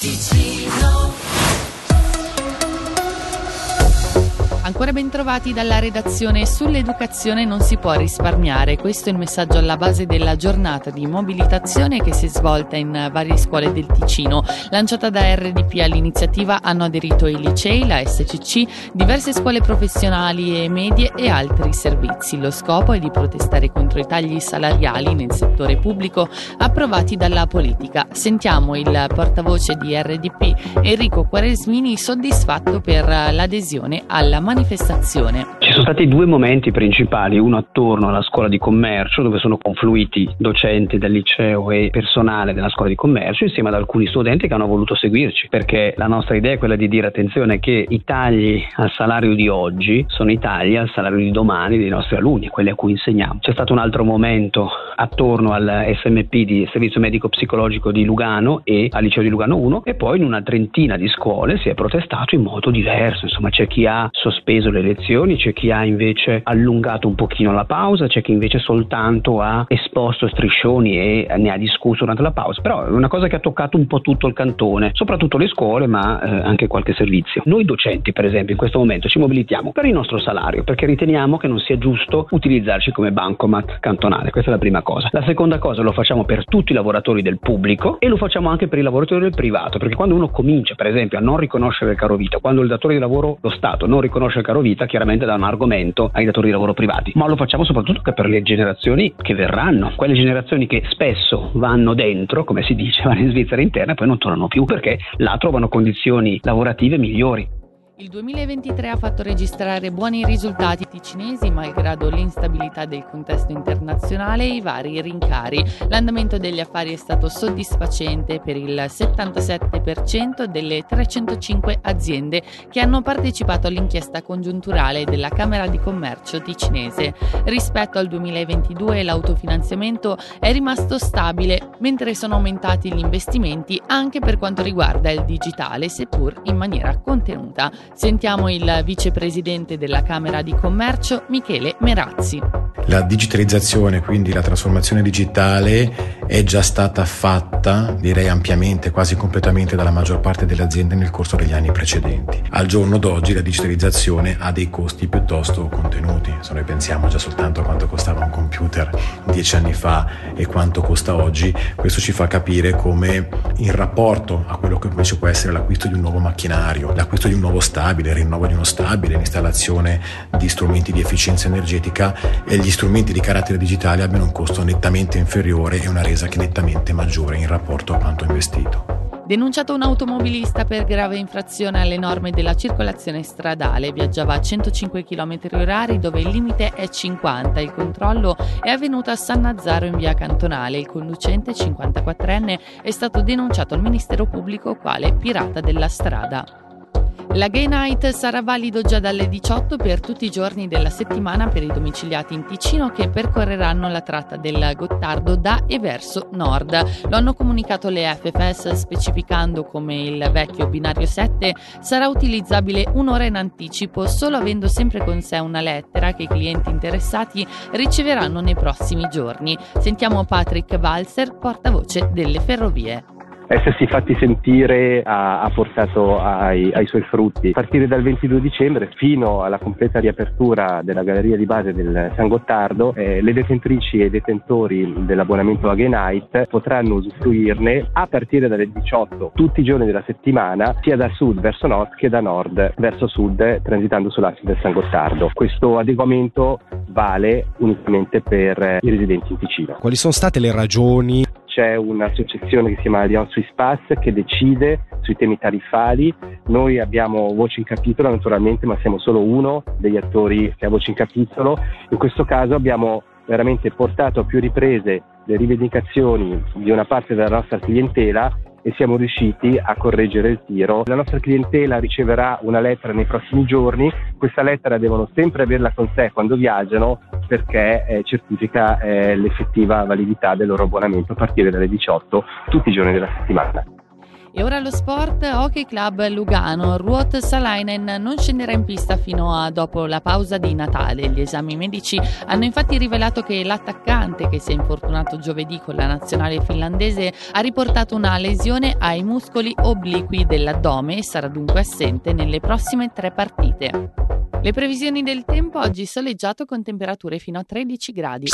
teach me. Ancora ben trovati dalla redazione sull'educazione non si può risparmiare. Questo è il messaggio alla base della giornata di mobilitazione che si è svolta in varie scuole del Ticino. Lanciata da RDP all'iniziativa hanno aderito i licei, la SCC, diverse scuole professionali e medie e altri servizi. Lo scopo è di protestare contro i tagli salariali nel settore pubblico approvati dalla politica. Sentiamo il portavoce di RDP Enrico Quaresmini soddisfatto per l'adesione alla manifestazione manifestazione. Sono stati due momenti principali, uno attorno alla scuola di commercio dove sono confluiti docenti del liceo e personale della scuola di commercio insieme ad alcuni studenti che hanno voluto seguirci perché la nostra idea è quella di dire attenzione che i tagli al salario di oggi sono i tagli al salario di domani dei nostri alunni, quelli a cui insegniamo. C'è stato un altro momento attorno al SMP di Servizio Medico Psicologico di Lugano e al liceo di Lugano 1 e poi in una trentina di scuole si è protestato in modo diverso, insomma c'è chi ha sospeso le lezioni, c'è chi ha invece allungato un pochino la pausa, c'è chi invece soltanto ha esposto striscioni e ne ha discusso durante la pausa, però è una cosa che ha toccato un po' tutto il cantone, soprattutto le scuole ma eh, anche qualche servizio. Noi docenti per esempio in questo momento ci mobilitiamo per il nostro salario perché riteniamo che non sia giusto utilizzarci come bancomat cantonale, questa è la prima cosa. La seconda cosa lo facciamo per tutti i lavoratori del pubblico e lo facciamo anche per i lavoratori del privato, perché quando uno comincia per esempio a non riconoscere il caro vita, quando il datore di lavoro, lo Stato, non riconosce il caro vita chiaramente dà un argomento ai datori di lavoro privati, ma lo facciamo soprattutto per le generazioni che verranno, quelle generazioni che spesso vanno dentro, come si dice, vanno in Svizzera interna e poi non tornano più perché là trovano condizioni lavorative migliori. Il 2023 ha fatto registrare buoni risultati ticinesi malgrado l'instabilità del contesto internazionale e i vari rincari. L'andamento degli affari è stato soddisfacente per il 77% delle 305 aziende che hanno partecipato all'inchiesta congiunturale della Camera di Commercio ticinese. Rispetto al 2022 l'autofinanziamento è rimasto stabile, mentre sono aumentati gli investimenti anche per quanto riguarda il digitale, seppur in maniera contenuta. Sentiamo il vicepresidente della Camera di Commercio, Michele Merazzi. La digitalizzazione, quindi la trasformazione digitale, è già stata fatta, direi ampiamente, quasi completamente dalla maggior parte delle aziende nel corso degli anni precedenti. Al giorno d'oggi la digitalizzazione ha dei costi piuttosto contenuti. Se noi pensiamo già soltanto a quanto costava un computer dieci anni fa e quanto costa oggi, questo ci fa capire come in rapporto a quello che invece può essere l'acquisto di un nuovo macchinario, l'acquisto di un nuovo stabile, il rinnovo di uno stabile, l'installazione di strumenti di efficienza energetica e gli strumenti di carattere digitale abbiano un costo nettamente inferiore e una resa che nettamente maggiore in rapporto a quanto investito. Denunciato un automobilista per grave infrazione alle norme della circolazione stradale. Viaggiava a 105 km h dove il limite è 50. Il controllo è avvenuto a San Nazzaro in via Cantonale. Il conducente, 54enne, è stato denunciato al Ministero Pubblico quale pirata della strada. La Gay Night sarà valido già dalle 18 per tutti i giorni della settimana per i domiciliati in Ticino che percorreranno la tratta del Gottardo da e verso nord. Lo hanno comunicato le FFS specificando come il vecchio binario 7 sarà utilizzabile un'ora in anticipo solo avendo sempre con sé una lettera che i clienti interessati riceveranno nei prossimi giorni. Sentiamo Patrick Walser, portavoce delle ferrovie essersi fatti sentire ha, ha portato ai, ai, suoi frutti. A partire dal 22 dicembre fino alla completa riapertura della galleria di base del San Gottardo, eh, le detentrici e i detentori dell'abbonamento Agay Night potranno usufruirne a partire dalle 18 tutti i giorni della settimana, sia da sud verso nord che da nord verso sud, transitando sull'asse del San Gottardo. Questo adeguamento vale unicamente per i residenti in Ticino. Quali sono state le ragioni c'è un'associazione che si chiama Allianz Swiss Pass che decide sui temi tariffari. Noi abbiamo voce in capitolo naturalmente, ma siamo solo uno degli attori che ha voce in capitolo. In questo caso abbiamo veramente portato a più riprese le rivendicazioni di una parte della nostra clientela e siamo riusciti a correggere il tiro. La nostra clientela riceverà una lettera nei prossimi giorni, questa lettera devono sempre averla con sé quando viaggiano perché eh, certifica eh, l'effettiva validità del loro abbonamento a partire dalle 18 tutti i giorni della settimana. E ora lo sport, Hockey Club Lugano, Ruot Salainen non scenderà in pista fino a dopo la pausa di Natale. Gli esami medici hanno infatti rivelato che l'attaccante che si è infortunato giovedì con la nazionale finlandese ha riportato una lesione ai muscoli obliqui dell'addome e sarà dunque assente nelle prossime tre partite. Le previsioni del tempo oggi soleggiato con temperature fino a 13 gradi.